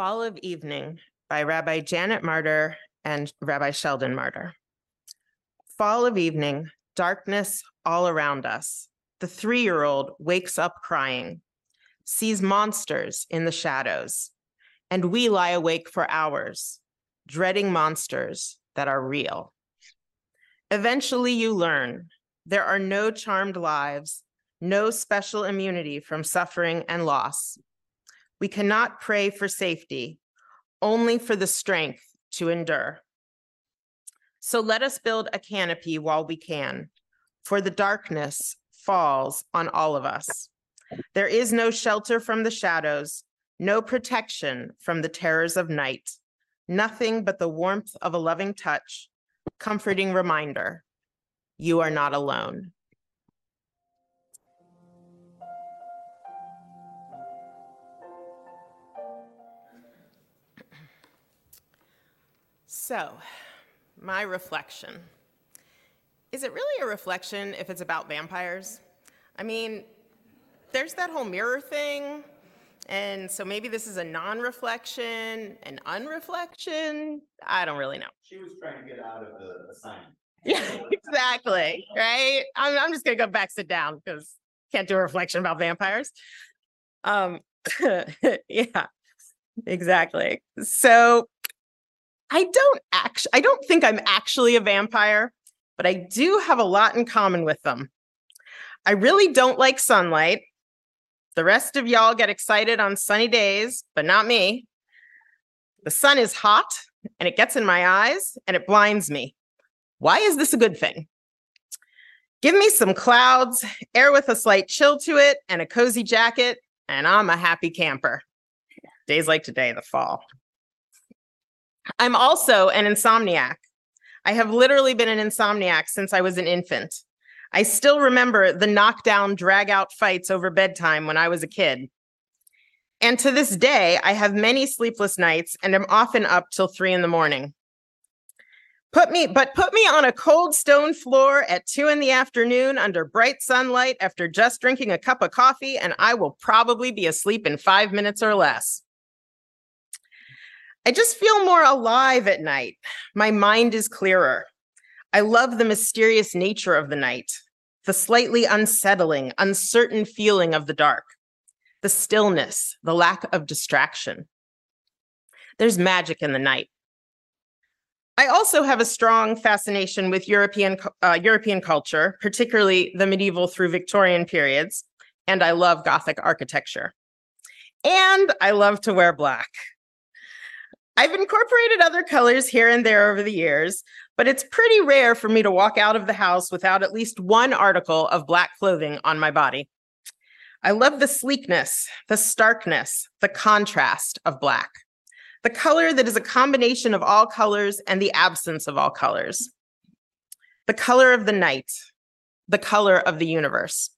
Fall of Evening by Rabbi Janet Marder and Rabbi Sheldon Marder. Fall of evening, darkness all around us. The three year old wakes up crying, sees monsters in the shadows, and we lie awake for hours, dreading monsters that are real. Eventually, you learn there are no charmed lives, no special immunity from suffering and loss. We cannot pray for safety, only for the strength to endure. So let us build a canopy while we can, for the darkness falls on all of us. There is no shelter from the shadows, no protection from the terrors of night, nothing but the warmth of a loving touch, comforting reminder you are not alone. So, my reflection. Is it really a reflection if it's about vampires? I mean, there's that whole mirror thing. And so maybe this is a non reflection, an unreflection. I don't really know. She was trying to get out of the assignment. Yeah, exactly. Right. I'm, I'm just going to go back, sit down because can't do a reflection about vampires. Um, yeah, exactly. So I don't actually, I don't think I'm actually a vampire, but I do have a lot in common with them. I really don't like sunlight. The rest of y'all get excited on sunny days, but not me. The sun is hot and it gets in my eyes and it blinds me. Why is this a good thing? Give me some clouds, air with a slight chill to it, and a cozy jacket, and I'm a happy camper. Days like today, the fall. I'm also an insomniac. I have literally been an insomniac since I was an infant. I still remember the knockdown, drag out fights over bedtime when I was a kid. And to this day, I have many sleepless nights and am often up till three in the morning. Put me, but put me on a cold stone floor at two in the afternoon under bright sunlight after just drinking a cup of coffee, and I will probably be asleep in five minutes or less. I just feel more alive at night. My mind is clearer. I love the mysterious nature of the night, the slightly unsettling, uncertain feeling of the dark, the stillness, the lack of distraction. There's magic in the night. I also have a strong fascination with European, uh, European culture, particularly the medieval through Victorian periods, and I love Gothic architecture. And I love to wear black. I've incorporated other colors here and there over the years, but it's pretty rare for me to walk out of the house without at least one article of black clothing on my body. I love the sleekness, the starkness, the contrast of black, the color that is a combination of all colors and the absence of all colors, the color of the night, the color of the universe.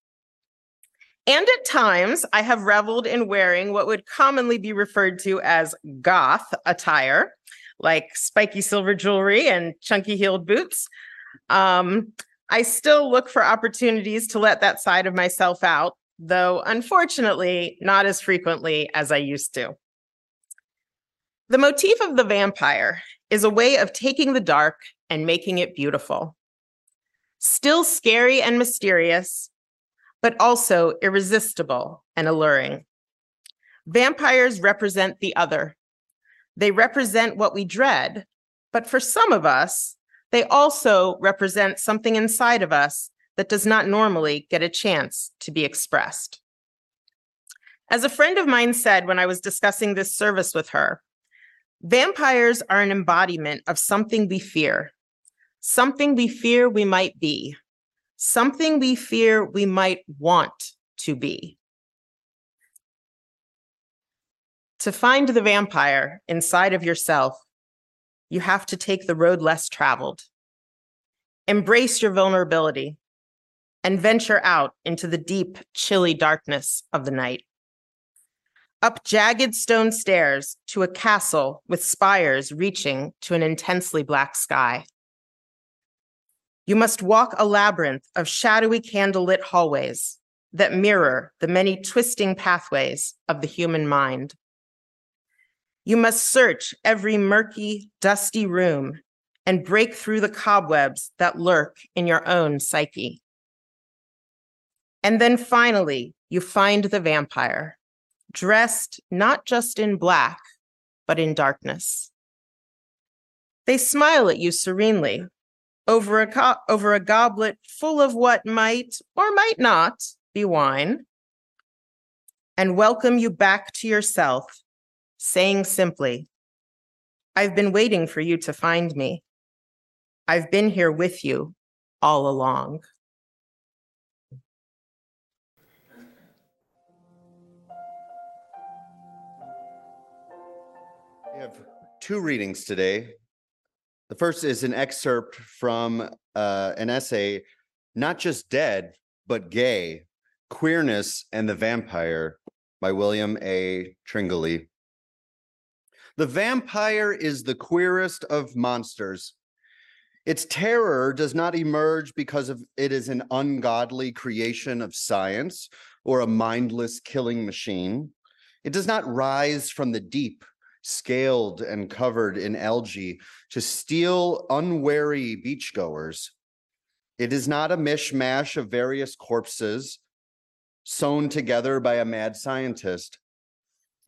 And at times, I have reveled in wearing what would commonly be referred to as goth attire, like spiky silver jewelry and chunky heeled boots. Um, I still look for opportunities to let that side of myself out, though unfortunately, not as frequently as I used to. The motif of the vampire is a way of taking the dark and making it beautiful. Still scary and mysterious, but also irresistible and alluring. Vampires represent the other. They represent what we dread, but for some of us, they also represent something inside of us that does not normally get a chance to be expressed. As a friend of mine said when I was discussing this service with her, vampires are an embodiment of something we fear, something we fear we might be, something we fear we might want to be. To find the vampire inside of yourself, you have to take the road less traveled. Embrace your vulnerability and venture out into the deep, chilly darkness of the night. Up jagged stone stairs to a castle with spires reaching to an intensely black sky. You must walk a labyrinth of shadowy candlelit hallways that mirror the many twisting pathways of the human mind. You must search every murky, dusty room and break through the cobwebs that lurk in your own psyche. And then finally, you find the vampire, dressed not just in black, but in darkness. They smile at you serenely over a, co- over a goblet full of what might or might not be wine, and welcome you back to yourself, saying simply, I've been waiting for you to find me. I've been here with you all along. We have two readings today. The first is an excerpt from uh, an essay, Not Just Dead, but Gay Queerness and the Vampire by William A. Tringali. The vampire is the queerest of monsters. Its terror does not emerge because of it is an ungodly creation of science or a mindless killing machine. It does not rise from the deep, scaled and covered in algae to steal unwary beachgoers. It is not a mishmash of various corpses sewn together by a mad scientist.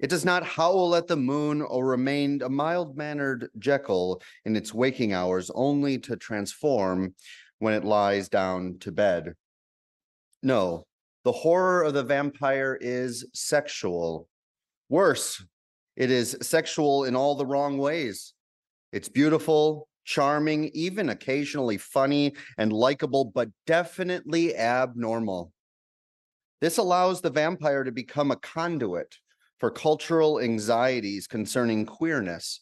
It does not howl at the moon or remain a mild mannered Jekyll in its waking hours, only to transform when it lies down to bed. No, the horror of the vampire is sexual. Worse, it is sexual in all the wrong ways. It's beautiful, charming, even occasionally funny and likable, but definitely abnormal. This allows the vampire to become a conduit for cultural anxieties concerning queerness.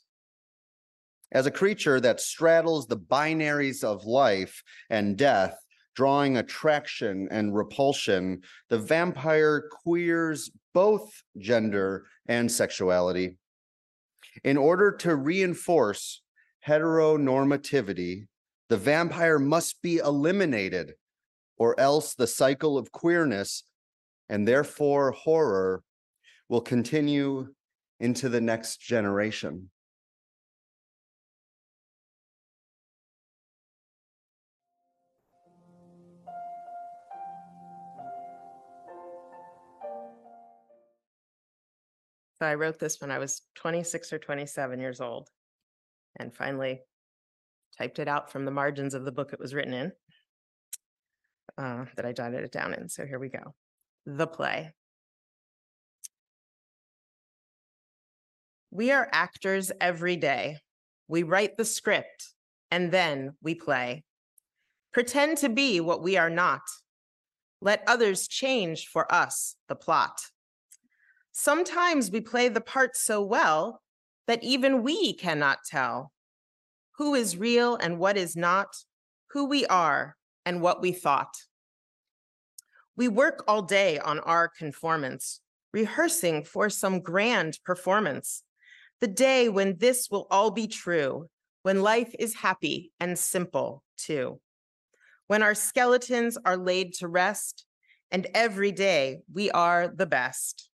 As a creature that straddles the binaries of life and death, drawing attraction and repulsion, the vampire queers both gender and sexuality. In order to reinforce heteronormativity, the vampire must be eliminated, or else the cycle of queerness and therefore horror will continue into the next generation. So I wrote this when I was 26 or 27 years old and finally typed it out from the margins of the book it was written in uh, that I jotted it down in. So here we go. The play. We are actors every day. We write the script and then we play. Pretend to be what we are not. Let others change for us the plot. Sometimes we play the part so well that even we cannot tell who is real and what is not, who we are and what we thought. We work all day on our conformance, rehearsing for some grand performance. The day when this will all be true, when life is happy and simple too. When our skeletons are laid to rest, and every day we are the best.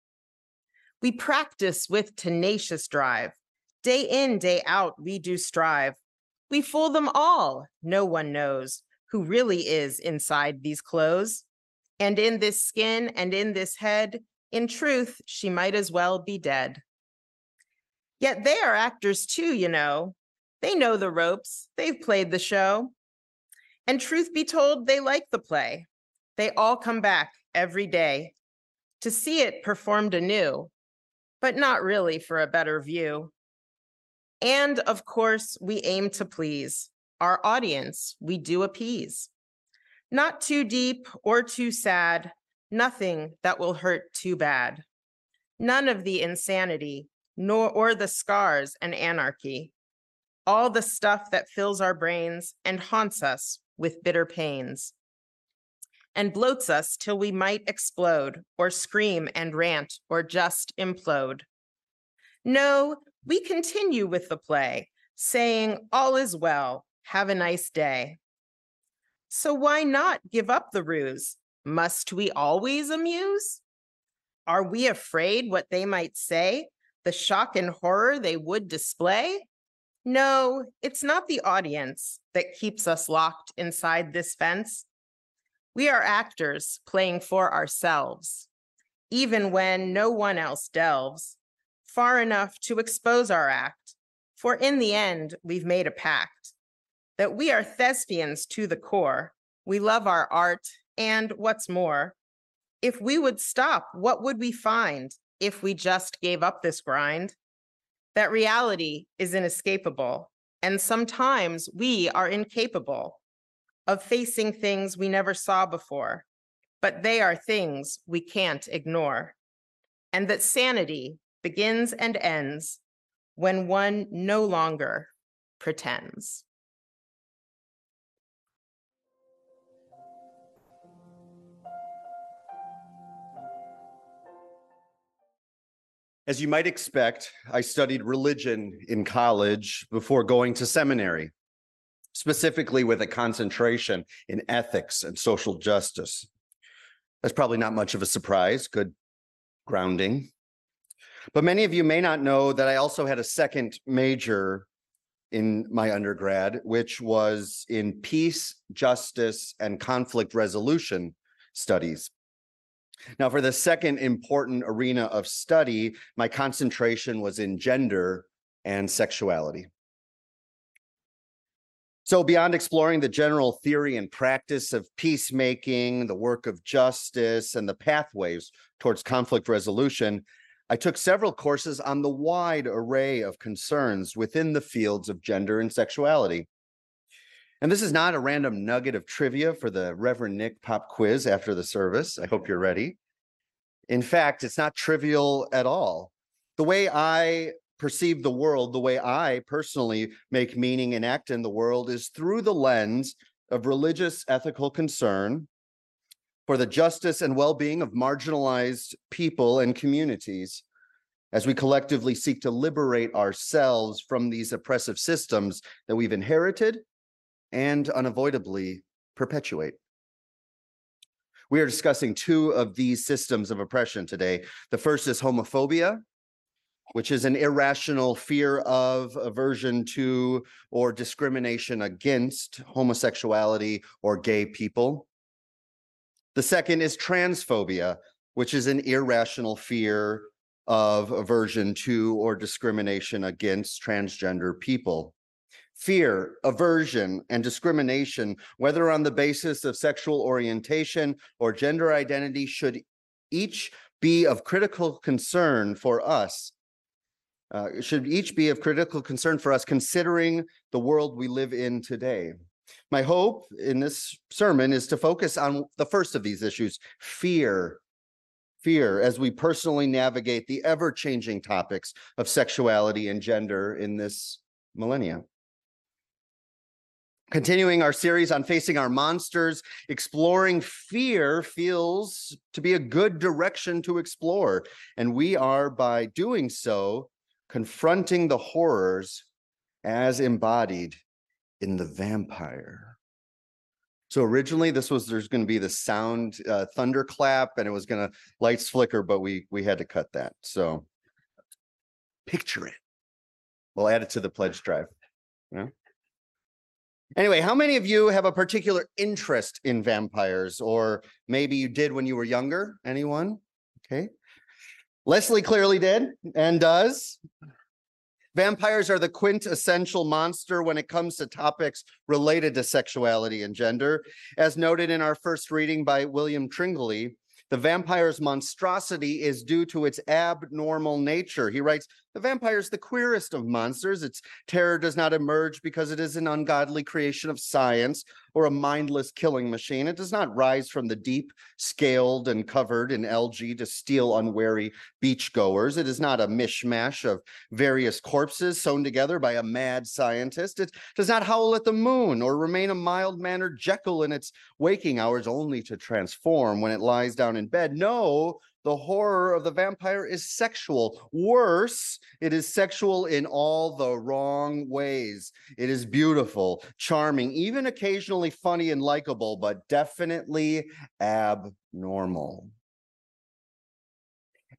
We practice with tenacious drive. Day in, day out, we do strive. We fool them all. No one knows who really is inside these clothes. And in this skin and in this head, in truth, she might as well be dead. Yet they are actors too, you know. They know the ropes, they've played the show. And truth be told, they like the play. They all come back every day to see it performed anew but not really for a better view. And of course, we aim to please our audience, we do appease. Not too deep or too sad, nothing that will hurt too bad. None of the insanity, nor or the scars and anarchy. All the stuff that fills our brains and haunts us with bitter pains and bloats us till we might explode or scream and rant or just implode. No, we continue with the play, saying, All is well, have a nice day. So why not give up the ruse? Must we always amuse? Are we afraid what they might say? the shock and horror they would display? No, it's not the audience that keeps us locked inside this fence. We are actors playing for ourselves, even when no one else delves far enough to expose our act. For in the end, we've made a pact that we are thespians to the core. We love our art, and what's more, if we would stop, what would we find if we just gave up this grind? That reality is inescapable, and sometimes we are incapable of facing things we never saw before, but they are things we can't ignore. And that sanity begins and ends when one no longer pretends. As you might expect, I studied religion in college before going to seminary, specifically with a concentration in ethics and social justice. That's probably not much of a surprise, good grounding. But many of you may not know that I also had a second major in my undergrad, which was in peace, justice, and conflict resolution studies. Now, for the second important arena of study, my concentration was in gender and sexuality. So, beyond exploring the general theory and practice of peacemaking, the work of justice, and the pathways towards conflict resolution, I took several courses on the wide array of concerns within the fields of gender and sexuality. And this is not a random nugget of trivia for the Reverend Nic pop quiz after the service. I hope you're ready. In fact, it's not trivial at all. The way I perceive the world, the way I personally make meaning and act in the world is through the lens of religious ethical concern for the justice and well being of marginalized people and communities as we collectively seek to liberate ourselves from these oppressive systems that we've inherited and unavoidably perpetuate. We are discussing two of these systems of oppression today. The first is homophobia, which is an irrational fear of aversion to or discrimination against homosexuality or gay people. The second is transphobia, which is an irrational fear of aversion to or discrimination against transgender people fear, aversion, and discrimination, whether on the basis of sexual orientation or gender identity, should each be of critical concern for us. Uh, should each be of critical concern for us, considering the world we live in today. My hope in this sermon is to focus on the first of these issues fear. Fear as we personally navigate the ever changing topics of sexuality and gender in this millennia. Continuing our series on facing our monsters, exploring fear feels to be a good direction to explore. And we are, by doing so, confronting the horrors as embodied in the vampire. So originally, this was there's going to be the sound uh, thunderclap, and it was going to lights flicker, but we we had to cut that. So picture it. We'll add it to the pledge drive. Yeah. Anyway, how many of you have a particular interest in vampires, or maybe you did when you were younger? Anyone? Okay. Lesley clearly did and does. Vampires are the quintessential monster when it comes to topics related to sexuality and gender. As noted in our first reading by William Tringali, the vampire's monstrosity is due to its abnormal nature. He writes, the vampire is the queerest of monsters. Its terror does not emerge because it is an ungodly creation of science or a mindless killing machine. It does not rise from the deep, scaled and covered in algae to steal unwary beachgoers. It is not a mishmash of various corpses sewn together by a mad scientist. It does not howl at the moon or remain a mild-mannered Jekyll in its waking hours only to transform when it lies down in bed. No, the horror of the vampire is sexual. Worse, it is sexual in all the wrong ways. It is beautiful, charming, even occasionally funny and likable, but definitely abnormal.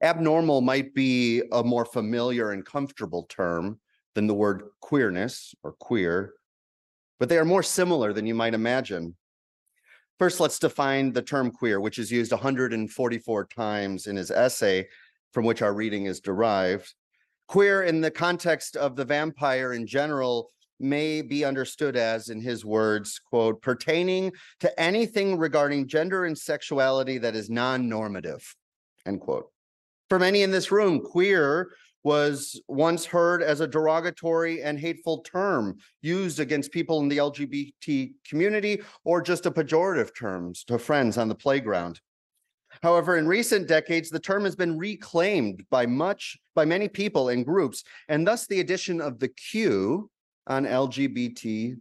Abnormal might be a more familiar and comfortable term than the word queerness or queer, but they are more similar than you might imagine. First, let's define the term queer, which is used 144 times in his essay from which our reading is derived. Queer in the context of the vampire in general may be understood as, in his words, quote, pertaining to anything regarding gender and sexuality that is non-normative, end quote. For many in this room, queer was once heard as a derogatory and hateful term used against people in the LGBT community or just a pejorative terms to friends on the playground. However, in recent decades, the term has been reclaimed by much by many people and groups, and thus the addition of the Q on LGBTQ.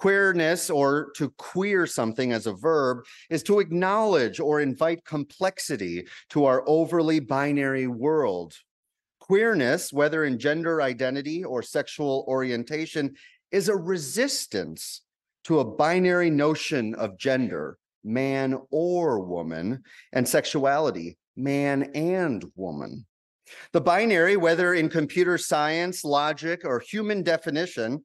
Queerness or to queer something as a verb is to acknowledge or invite complexity to our overly binary world. Queerness, whether in gender identity or sexual orientation, is a resistance to a binary notion of gender, man or woman, and sexuality, man and woman. The binary, whether in computer science, logic, or human definition,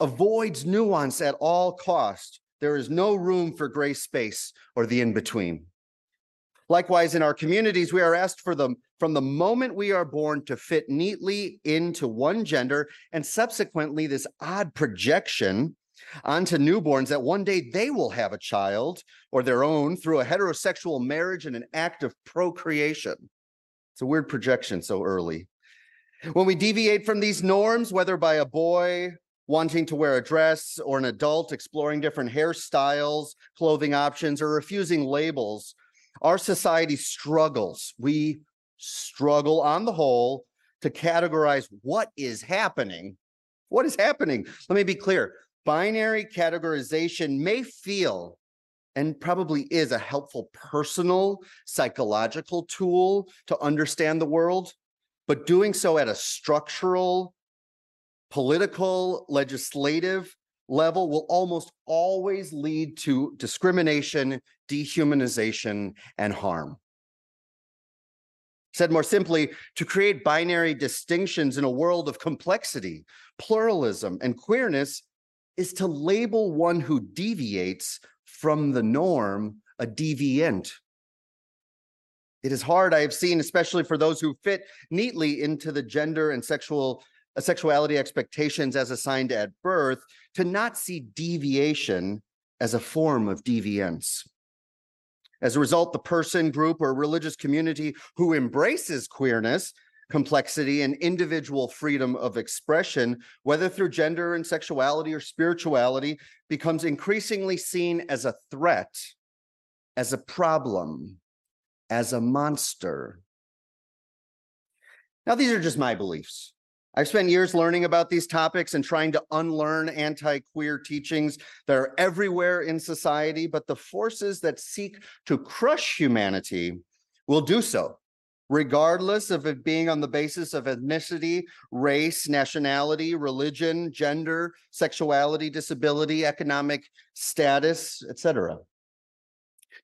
avoids nuance at all cost. There is no room for gray space or the in-between. Likewise, in our communities, we are asked for them from the moment we are born to fit neatly into one gender and subsequently this odd projection onto newborns that one day they will have a child or their own through a heterosexual marriage and an act of procreation. It's a weird projection so early. When we deviate from these norms, whether by a boy wanting to wear a dress or an adult exploring different hairstyles, clothing options, or refusing labels, our society struggles. We struggle on the whole to categorize what is happening. What is happening? Let me be clear. Binary categorization may feel and probably is a helpful personal psychological tool to understand the world, but doing so at a structural, political, legislative level will almost always lead to discrimination, dehumanization, and harm. Said more simply, to create binary distinctions in a world of complexity, pluralism, and queerness is to label one who deviates from the norm a deviant. It is hard, I have seen, especially for those who fit neatly into the gender and sexual sexuality expectations as assigned at birth, to not see deviation as a form of deviance. As a result, the person, group, or religious community who embraces queerness complexity and individual freedom of expression, whether through gender and sexuality or spirituality, becomes increasingly seen as a threat, as a problem, as a monster. Now, these are just my beliefs. I've spent years learning about these topics and trying to unlearn anti-queer teachings that are everywhere in society, but the forces that seek to crush humanity will do so regardless of it being on the basis of ethnicity, race, nationality, religion, gender, sexuality, disability, economic status, etc.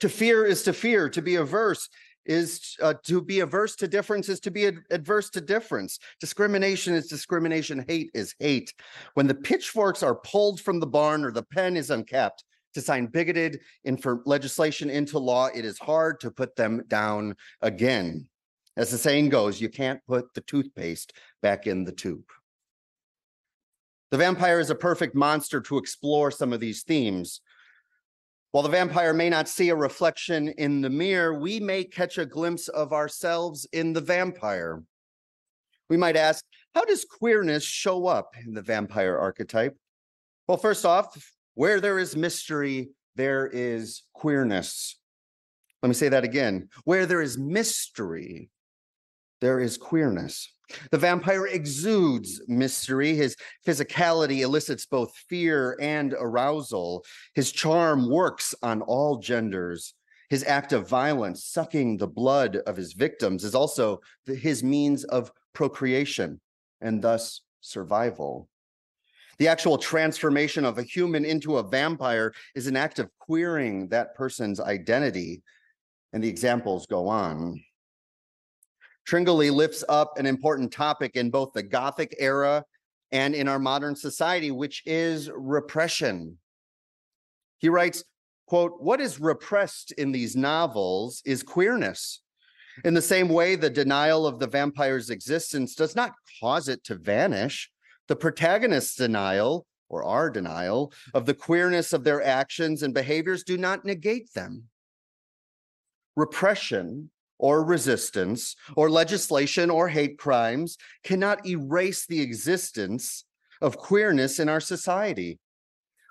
To fear is to fear, to be averse is uh, to be averse to difference is to be ad adverse to difference. Discrimination is discrimination, hate is hate. When the pitchforks are pulled from the barn or the pen is uncapped, to sign bigoted legislation into law, it is hard to put them down again. As the saying goes, you can't put the toothpaste back in the tube. The vampire is a perfect monster to explore some of these themes. While the vampire may not see a reflection in the mirror, we may catch a glimpse of ourselves in the vampire. We might ask, how does queerness show up in the vampire archetype? Well, first off, where there is mystery, there is queerness. Let me say that again. Where there is mystery, there is queerness. The vampire exudes mystery. His physicality elicits both fear and arousal. His charm works on all genders. His act of violence, sucking the blood of his victims, is also the, his means of procreation and thus survival. The actual transformation of a human into a vampire is an act of queering that person's identity. And the examples go on. Tringali lifts up an important topic in both the Gothic era and in our modern society, which is repression. He writes, quote, what is repressed in these novels is queerness. In the same way, the denial of the vampire's existence does not cause it to vanish. The protagonist's denial, or our denial, of the queerness of their actions and behaviors do not negate them. Repression or resistance or legislation or hate crimes cannot erase the existence of queerness in our society.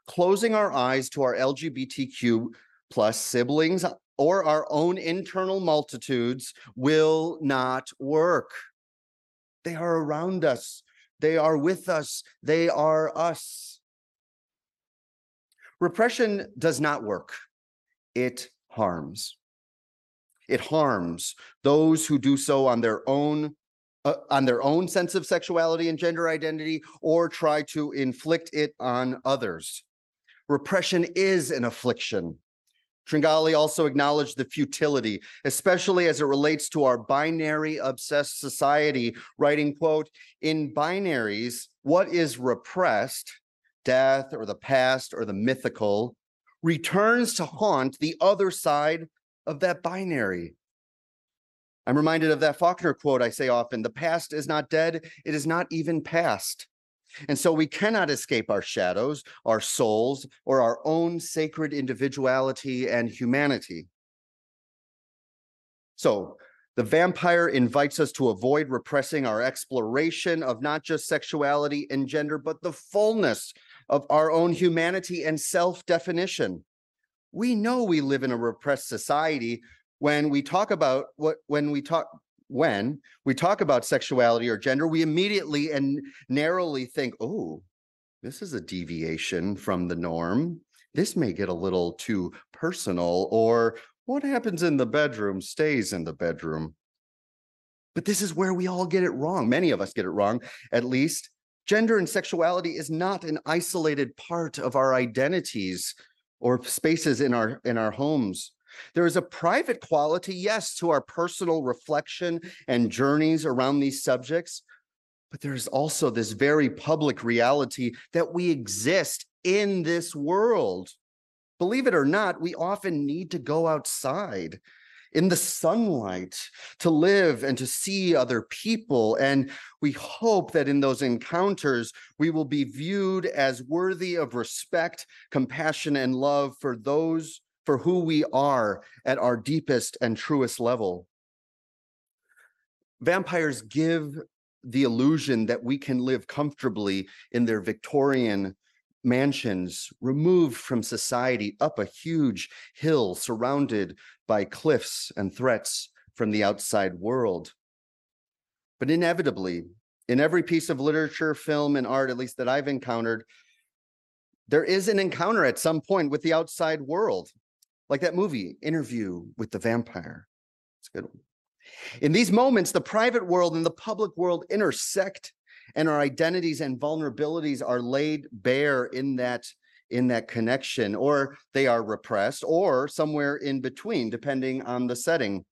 Closing our eyes to our LGBTQ plus siblings or our own internal multitudes will not work. They are around us. They are with us. They are us. Repression does not work. It harms. It harms those who do so on their own uh, on their own sense of sexuality and gender identity or try to inflict it on others. Repression is an affliction. Tringali also acknowledged the futility, especially as it relates to our binary obsessed society, writing, quote, in binaries, what is repressed, death or the past or the mythical, returns to haunt the other side of that binary. I'm reminded of that Faulkner quote I say often the past is not dead, it is not even past. And so we cannot escape our shadows, our souls, or our own sacred individuality and humanity. So the vampire invites us to avoid repressing our exploration of not just sexuality and gender, but the fullness of our own humanity and self definition we know we live in a repressed society when we talk about what when we talk when we talk about sexuality or gender we immediately and narrowly think oh this is a deviation from the norm. This may get a little too personal or what happens in the bedroom stays in the bedroom. But this is where we all get it wrong. Many of us get it wrong at least. Gender and sexuality is not an isolated part of our identities or spaces in our in our homes. There is a private quality yes to our personal reflection and journeys around these subjects but there's also this very public reality that we exist in this world. Believe it or not we often need to go outside in the sunlight to live and to see other people. And we hope that in those encounters, we will be viewed as worthy of respect, compassion, and love for those for who we are at our deepest and truest level. Vampires give the illusion that we can live comfortably in their Victorian mansions removed from society up a huge hill surrounded by cliffs and threats from the outside world. But inevitably, in every piece of literature, film, and art, at least that I've encountered, there is an encounter at some point with the outside world, like that movie, Interview with the Vampire. It's a good one. In these moments, the private world and the public world intersect and our identities and vulnerabilities are laid bare in that in that connection or they are repressed or somewhere in between depending on the setting.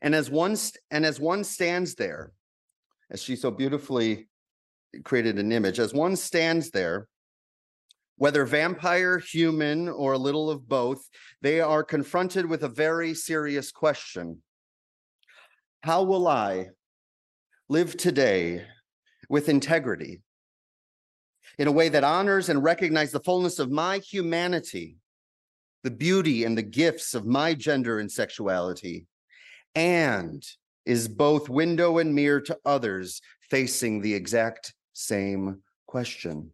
And as one and as one stands there as she so beautifully created an image as one stands there whether vampire human or a little of both they are confronted with a very serious question. How will i live today with integrity in a way that honors and recognizes the fullness of my humanity, the beauty and the gifts of my gender and sexuality, and is both window and mirror to others facing the exact same question.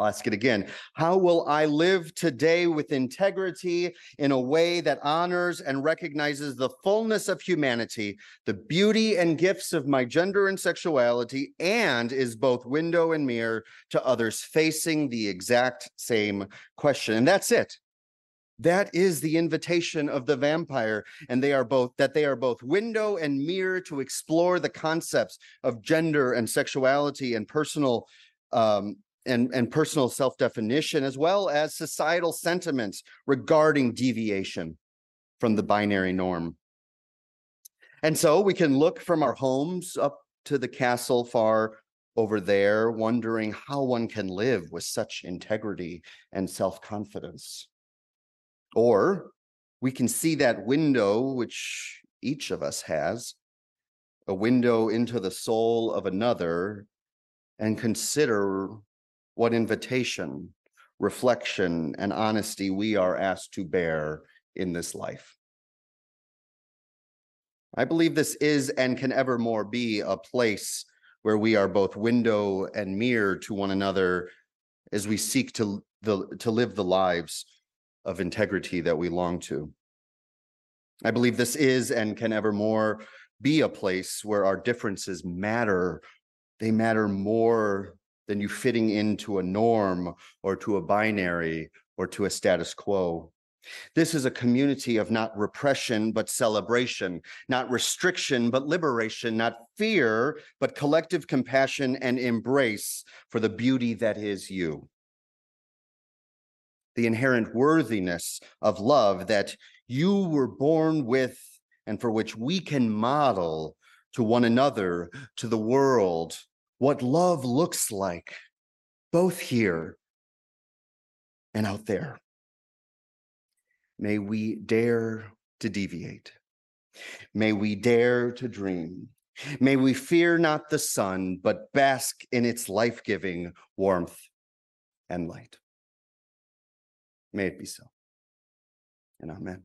I'll ask it again. How will I live today with integrity in a way that honors and recognizes the fullness of humanity, the beauty and gifts of my gender and sexuality, and is both window and mirror to others facing the exact same question? And that's it. That is the invitation of the vampire. And they are both that they are both window and mirror to explore the concepts of gender and sexuality and personal um, and, and personal self-definition, as well as societal sentiments regarding deviation. from the binary norm. And so we can look from our homes up to the castle far over there, wondering how one can live with such integrity and self confidence. Or we can see that window, which each of us has, a window into the soul of another, and consider what invitation, reflection, and honesty we are asked to bear in this life. I believe this is and can evermore be a place where we are both window and mirror to one another as we seek to, the, to live the lives of integrity that we long to. I believe this is and can evermore be a place where our differences matter. They matter more than you fitting into a norm or to a binary or to a status quo. This is a community of not repression, but celebration, not restriction, but liberation, not fear, but collective compassion and embrace for the beauty that is you. The inherent worthiness of love that you were born with and for which we can model to one another, to the world, what love looks like, both here and out there. May we dare to deviate. May we dare to dream. May we fear not the sun, but bask in its life giving warmth and light. May it be so. And amen.